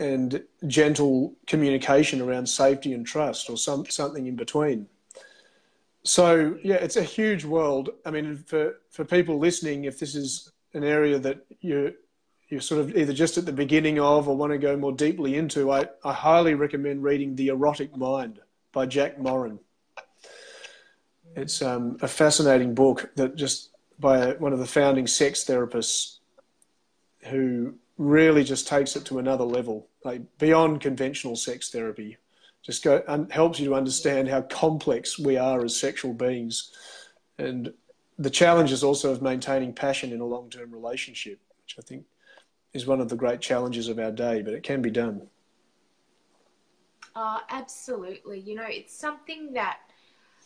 and gentle communication around safety and trust or some something in between. So yeah, it's a huge world. I mean, for for people listening, if this is an area that you you're sort of either just at the beginning of or want to go more deeply into, I, I highly recommend reading The Erotic Mind by Jack Morin. It's um, a fascinating book that just by one of the founding sex therapists who really just takes it to another level, like beyond conventional sex therapy. Just go and helps you to understand how complex we are as sexual beings, and the challenges also of maintaining passion in a long-term relationship, which I think is one of the great challenges of our day. But it can be done. Uh, absolutely. You know, it's something that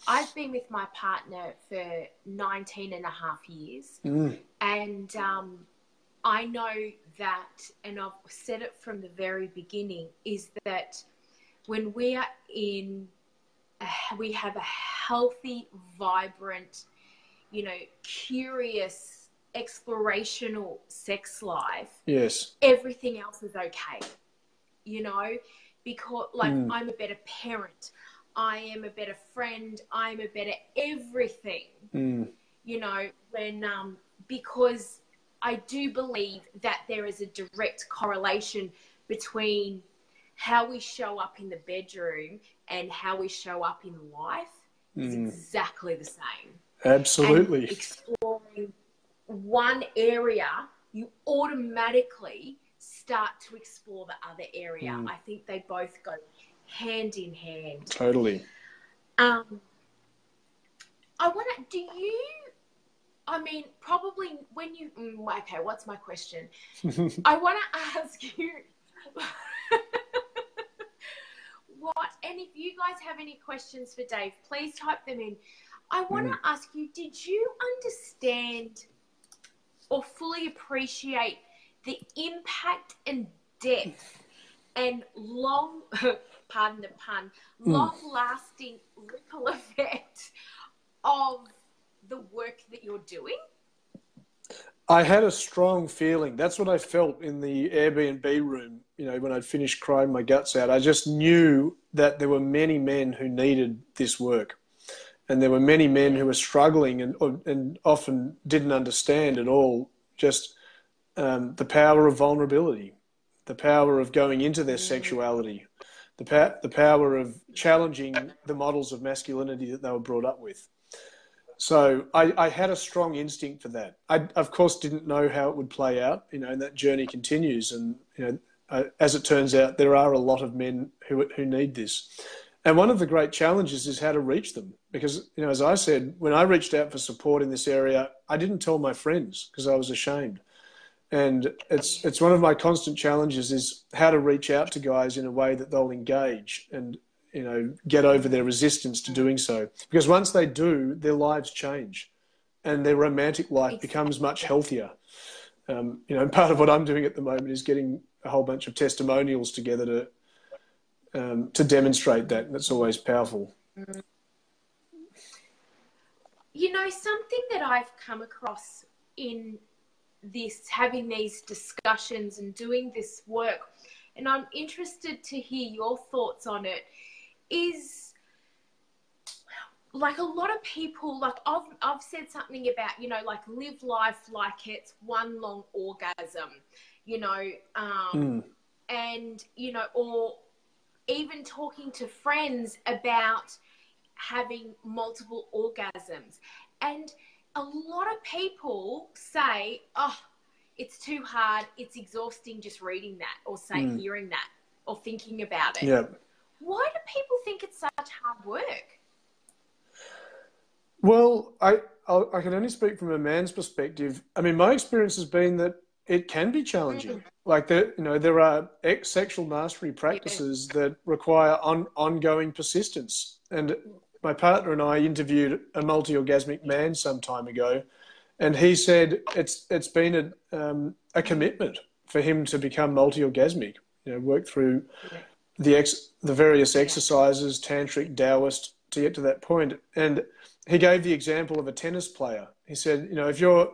I've been with my partner for 19 and a half years. Mm. And um, I know that, and I've said it from the very beginning, is that when we are in, a, we have a healthy, vibrant, you know, curious, explorational sex life. Yes. Everything else is okay. You know, because like mm. I'm a better parent. I am a better friend, I'm a better everything. Mm. You know, when um because I do believe that there is a direct correlation between how we show up in the bedroom and how we show up in life mm. exactly the same. Absolutely. And exploring one area, you automatically start to explore the other area. Mm. I think they both go hand in hand. Totally. Um, I want to. Do you? I mean, probably when you. Mm, okay, what's my question? (laughs) I want to ask you. (laughs) what? And if you guys have any questions for Dave, please type them in. I want to mm. ask you: Did you understand or fully appreciate the impact and depth and long (laughs) pardon the pun, hmm. long lasting ripple effect of the work that you're doing? I had a strong feeling. That's what I felt in the Airbnb room, you know, when I'd finished crying my guts out. I just knew that there were many men who needed this work. And there were many men who were struggling and, and often didn't understand at all just um, the power of vulnerability, the power of going into their mm. sexuality, the, pa- the power of challenging the models of masculinity that they were brought up with. So I, I, had a strong instinct for that. I, of course, didn't know how it would play out, you know, and that journey continues. And, you know, uh, as it turns out, there are a lot of men who, who need this. And one of the great challenges is how to reach them. Because, you know, as I said, when I reached out for support in this area, I didn't tell my friends because I was ashamed and it's it's one of my constant challenges is how to reach out to guys in a way that they'll engage and you know get over their resistance to doing so because once they do their lives change and their romantic life becomes much healthier um, you know part of what i'm doing at the moment is getting a whole bunch of testimonials together to um, to demonstrate that. That's always powerful. You know, something that I've come across in this, having these discussions and doing this work, and I'm interested to hear your thoughts on it, is like a lot of people, like I've, I've said something about, you know, like live life like it's one long orgasm, you know, um, Mm. and, you know, or even talking to friends about having multiple orgasms. And a lot of people say, oh, it's too hard, it's exhausting just reading that, or say, Mm. hearing that, or thinking about it. Yeah. Why do people think it's such hard work? Well, I I'll, can only speak from a man's perspective. I mean, my experience has been that it can be challenging. Like there, you know, there are ex- sexual mastery practices that require on, ongoing persistence. And my partner and I interviewed a multi-orgasmic man some time ago, and he said it's it's been a um, a commitment for him to become multi-orgasmic. You know, work through the ex the various exercises, tantric, Taoist, to get to that point. And he gave the example of a tennis player. He said, you know, if you're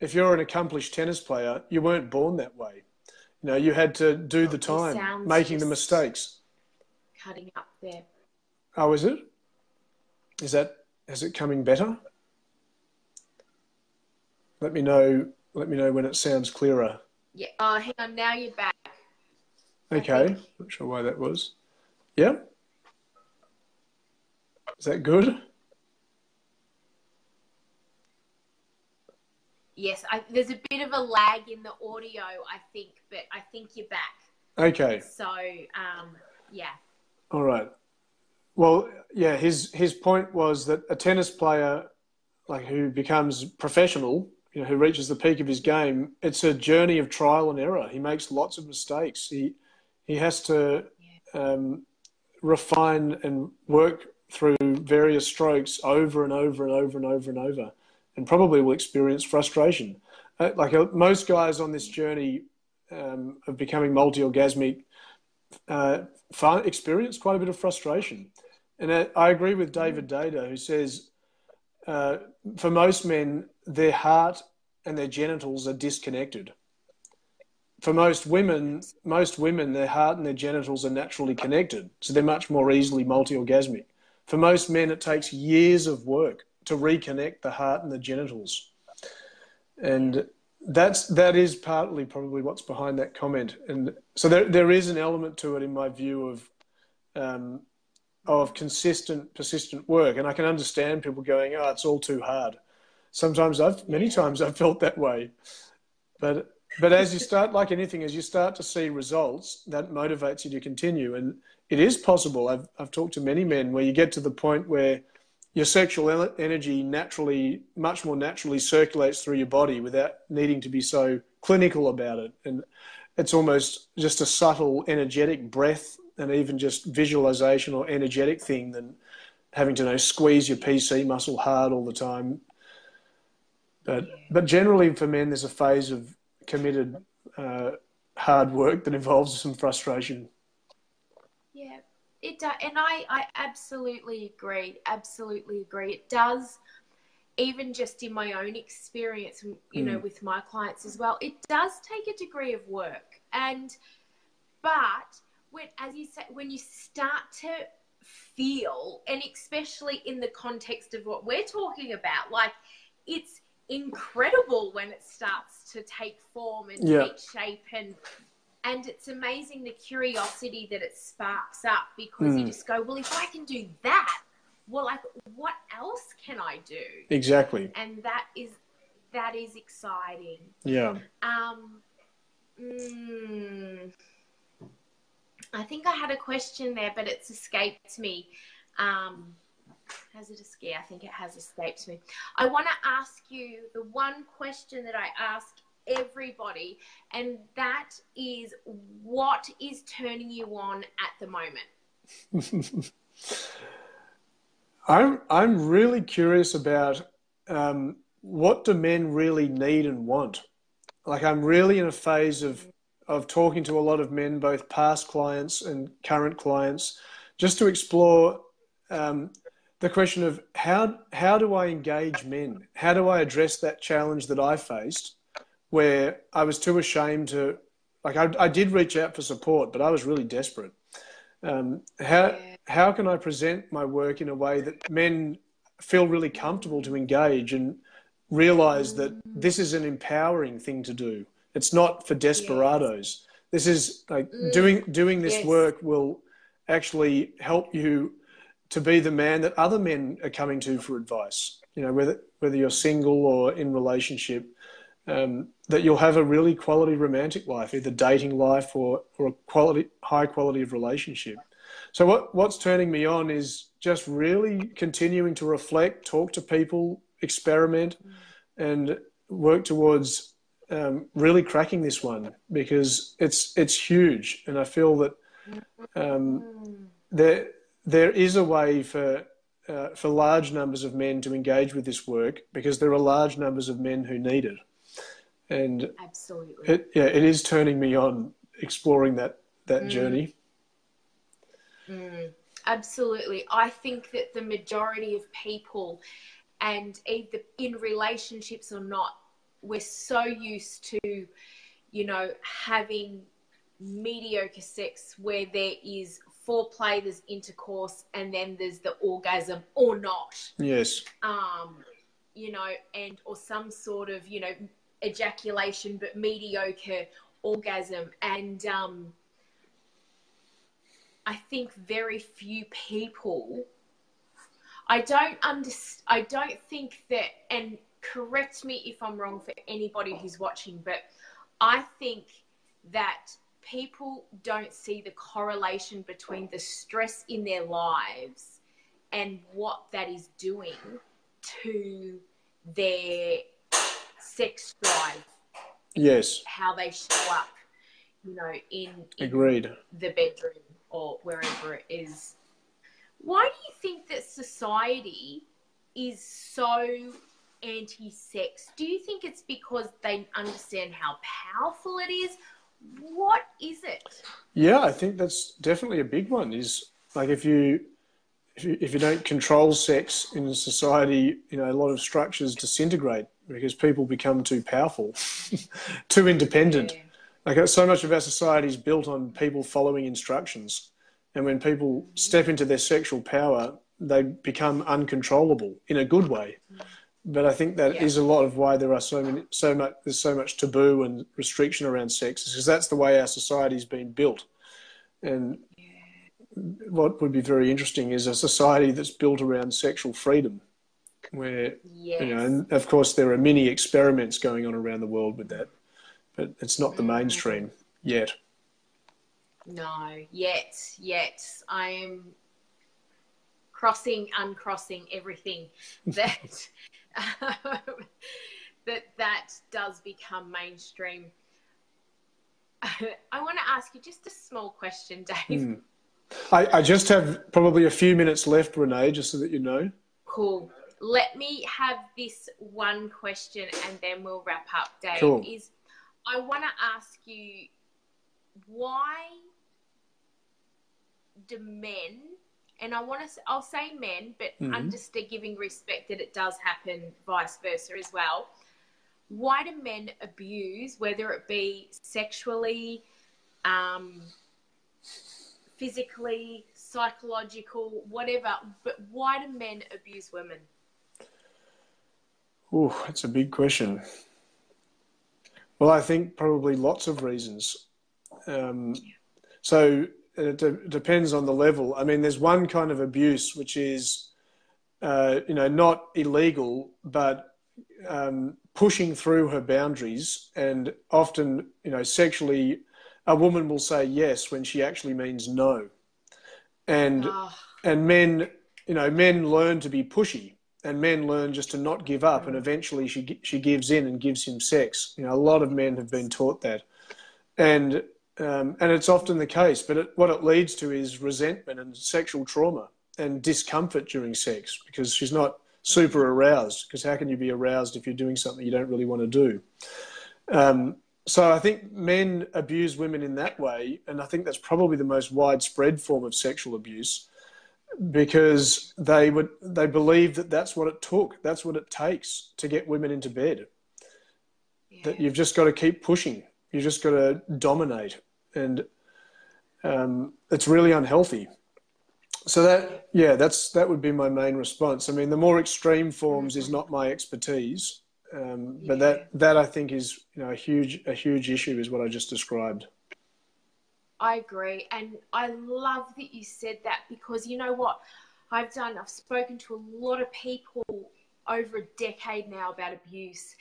if you're an accomplished tennis player, you weren't born that way. You know, you had to do the time, making the mistakes. Cutting up there. Oh, is it? Is that is it coming better? Let me know. Let me know when it sounds clearer. Yeah. Oh, hang on. Now you're back. Okay, not sure why that was. Yeah. Is that good? Yes, I, there's a bit of a lag in the audio, I think, but I think you're back. Okay. So, um, yeah. All right. Well, yeah, his his point was that a tennis player, like who becomes professional, you know, who reaches the peak of his game, it's a journey of trial and error. He makes lots of mistakes. He he has to um, refine and work through various strokes over and over and over and over and over, and probably will experience frustration. Uh, like uh, most guys on this journey um, of becoming multi-orgasmic uh, experience quite a bit of frustration. And I, I agree with David Deida, who says uh, for most men, their heart and their genitals are disconnected. For most women, most women, their heart and their genitals are naturally connected, so they're much more easily multi-orgasmic. For most men, it takes years of work to reconnect the heart and the genitals, and that's that is partly probably what's behind that comment. And so there there is an element to it, in my view, of um, of consistent, persistent work. And I can understand people going, "Oh, it's all too hard." Sometimes I've many times I've felt that way, but but as you start, like anything, as you start to see results, that motivates you to continue. And it is possible. I've I've talked to many men where you get to the point where your sexual energy naturally, much more naturally, circulates through your body without needing to be so clinical about it. And it's almost just a subtle energetic breath and even just visualization or energetic thing than having to you know squeeze your PC muscle hard all the time. But but generally for men, there's a phase of committed uh, hard work that involves some frustration. Yeah, it does, and I, I absolutely agree. Absolutely agree. It does, even just in my own experience, you know, with my clients as well. It does take a degree of work, and but when, as you say, when you start to feel, and especially in the context of what we're talking about, like it's incredible when it starts to take form and Yeah. take shape and and it's amazing the curiosity that it sparks up because you Mm. just go well if i can do that well like what else can i do Exactly. and that is that is exciting Yeah. um mm, i think i had a question there but it's escaped me um has it escaped? I think it has escaped me. I want to ask you the one question that I ask everybody, and that is what is turning you on at the moment? (laughs) I'm I'm really curious about um, what do men really need and want. Like I'm really in a phase of of talking to a lot of men, both past clients and current clients, just to explore um, the question of how how do I engage men? How do I address that challenge that I faced, where I was too ashamed to, like I, I did reach out for support, but I was really desperate. Um, how how can I present my work in a way that men feel really comfortable to engage and realize that this is an empowering thing to do. It's not for desperados. Yes. This is like mm. doing doing this yes. work will actually help you to be the man that other men are coming to for advice. You know, whether whether you're single or in relationship, um, that you'll have a really quality romantic life, either dating life or or a quality high quality of relationship. So what what's turning me on is just really continuing to reflect, talk to people, experiment, and work towards um, really cracking this one because it's it's huge, and I feel that um, there there is a way for uh, for large numbers of men to engage with this work because there are large numbers of men who need it, and absolutely, it, yeah, it is turning me on exploring that that mm. journey. Mm, absolutely, I think that the majority of people, and either in relationships or not, we're so used to, you know, having mediocre sex where there is foreplay, there's intercourse, and then there's the orgasm or not. Yes. Um, you know, and or some sort of you know ejaculation but mediocre orgasm, and um, I think very few people. I don't understand. I don't think that, and correct me if I'm wrong for anybody who's watching, but I think that people don't see the correlation between the stress in their lives and what that is doing to their sex drive. Yes. How they show up, you know, in, in Agreed. the bedroom or wherever it is. Why do you think that society is so anti sex? Do you think it's because they understand how powerful it is? What is it? Yeah, I think that's definitely a big one. Is like if you if you, if you don't control sex in a society, you know, a lot of structures disintegrate because people become too powerful, (laughs) too independent. Yeah. Like so much of our society is built on people following instructions, and when people step into their sexual power, they become uncontrollable in a good way. Mm but I think that yeah. is a lot of why there are so many, so much, there's so much taboo and restriction around sex, because that's the way our society's been built. And what would be very interesting is a society that's built around sexual freedom, where yes. you know, and of course there are many experiments going on around the world with that, but it's not the mm. mainstream yet. No, yet, yet I am crossing, uncrossing everything (laughs) that (laughs) that that does become mainstream. (laughs) I want to ask you just a small question, Dave. Mm. I, I, just have probably a few minutes left, Renee, just so that you know. Cool. Let me have this one question and then we'll wrap up, Dave. Cool. Is I want to ask you why do men and I want to, I'll say men, but mm-hmm. just giving respect that it does happen vice versa as well. Why do men abuse, whether it be sexually, um, physically, psychological, whatever, but why do men abuse women? Oh, that's a big question. Well, I think probably lots of reasons. Um, so it de- depends on the level. I mean, there's one kind of abuse which is, uh, you know, not illegal, but um, pushing through her boundaries, and often, you know, sexually, a woman will say yes when she actually means no, and oh. and men, you know, men learn to be pushy, and men learn just to not give up, and eventually she she gives in and gives him sex. You know, a lot of men have been taught that, and um, and it's often the case, but it, what it leads to is resentment and sexual trauma and discomfort during sex because she's not super aroused. Because how can you be aroused if you're doing something you don't really want to do? Um, so I think men abuse women in that way, and I think that's probably the most widespread form of sexual abuse because they would they believe that that's what it took, that's what it takes to get women into bed. Yeah. That you've just got to keep pushing, you've just got to dominate, and um, it's really unhealthy. So that yeah, that's that would be my main response. I mean, the more extreme forms is not my expertise, um, but that that I think is you know a huge a huge issue is what I just described. I agree, and I love that you said that because you know what I've done. I've spoken to a lot of people over a decade now about abuse,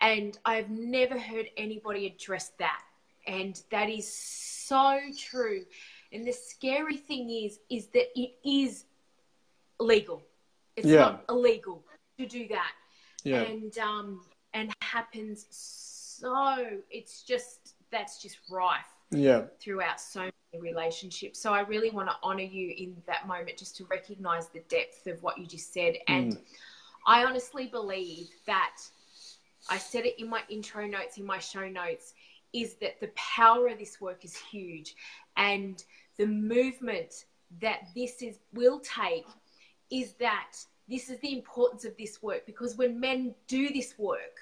and I've never heard anybody address that, and that is so true and the scary thing is, is that it is legal. It's yeah. not illegal to do that. Yeah. And um and happens so it's just that's just rife. Yeah. Throughout so many relationships. So I really want to honor you in that moment just to recognize the depth of what you just said. And mm. I honestly believe that I said it in my intro notes, in my show notes, is that the power of this work is huge. And the movement that this is will take is that this is the importance of this work because when men do this work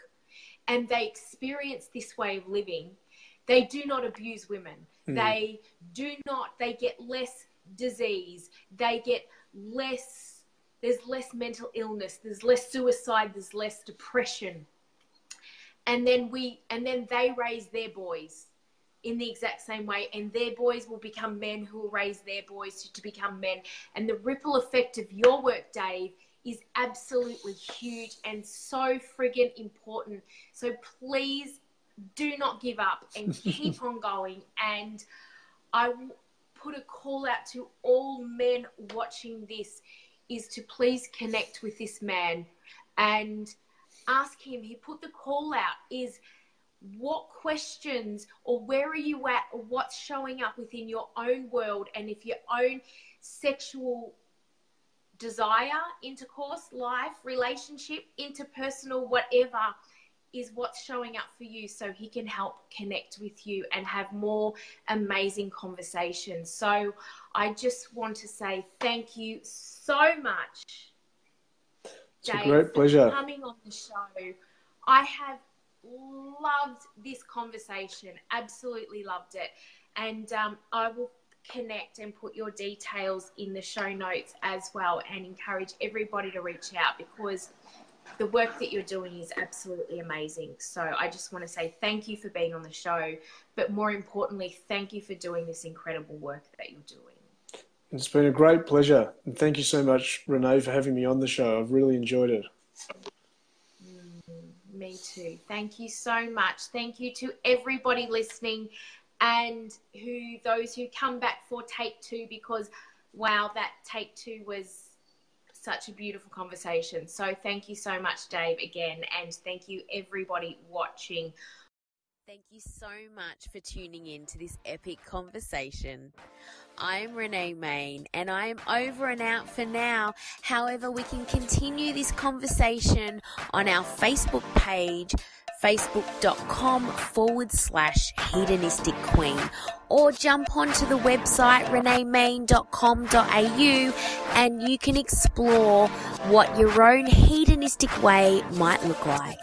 and they experience this way of living they do not abuse women. Mm. they do not they get less disease. They get less there's less mental illness. There's less suicide. There's less depression and then we and then they raise their boys in the exact same way, and their boys will become men who will raise their boys to, to become men. And the ripple effect of your work, Dave, is absolutely huge and so friggin' important. So please do not give up and (laughs) keep on going. And I will put a call out to all men watching this is to please connect with this man and ask him. He put the call out is what questions or where are you at or what's showing up within your own world and if your own sexual desire intercourse life relationship interpersonal whatever is what's showing up for you so he can help connect with you and have more amazing conversations so i just want to say thank you so much great pleasure coming on the show i have loved this conversation. Absolutely loved it. And um, I will connect and put your details in the show notes as well and encourage everybody to reach out because the work that you're doing is absolutely amazing. So I just want to say thank you for being on the show, but more importantly, thank you for doing this incredible work that you're doing. It's been a great pleasure. And thank you so much, Renee, for having me on the show. I've really enjoyed it. Mm, me too. Thank you so much. Thank you to everybody listening and who those who come back for take two because wow, that take two was such a beautiful conversation. So thank you so much, Dave, again, and thank you everybody watching. Thank you so much for tuning in to this epic conversation. I'm Renee Main and I am over and out for now. However, we can continue this conversation on our Facebook page, facebook.com forward slash hedonistic queen, or jump onto the website reneemain.com.au and you can explore what your own hedonistic way might look like.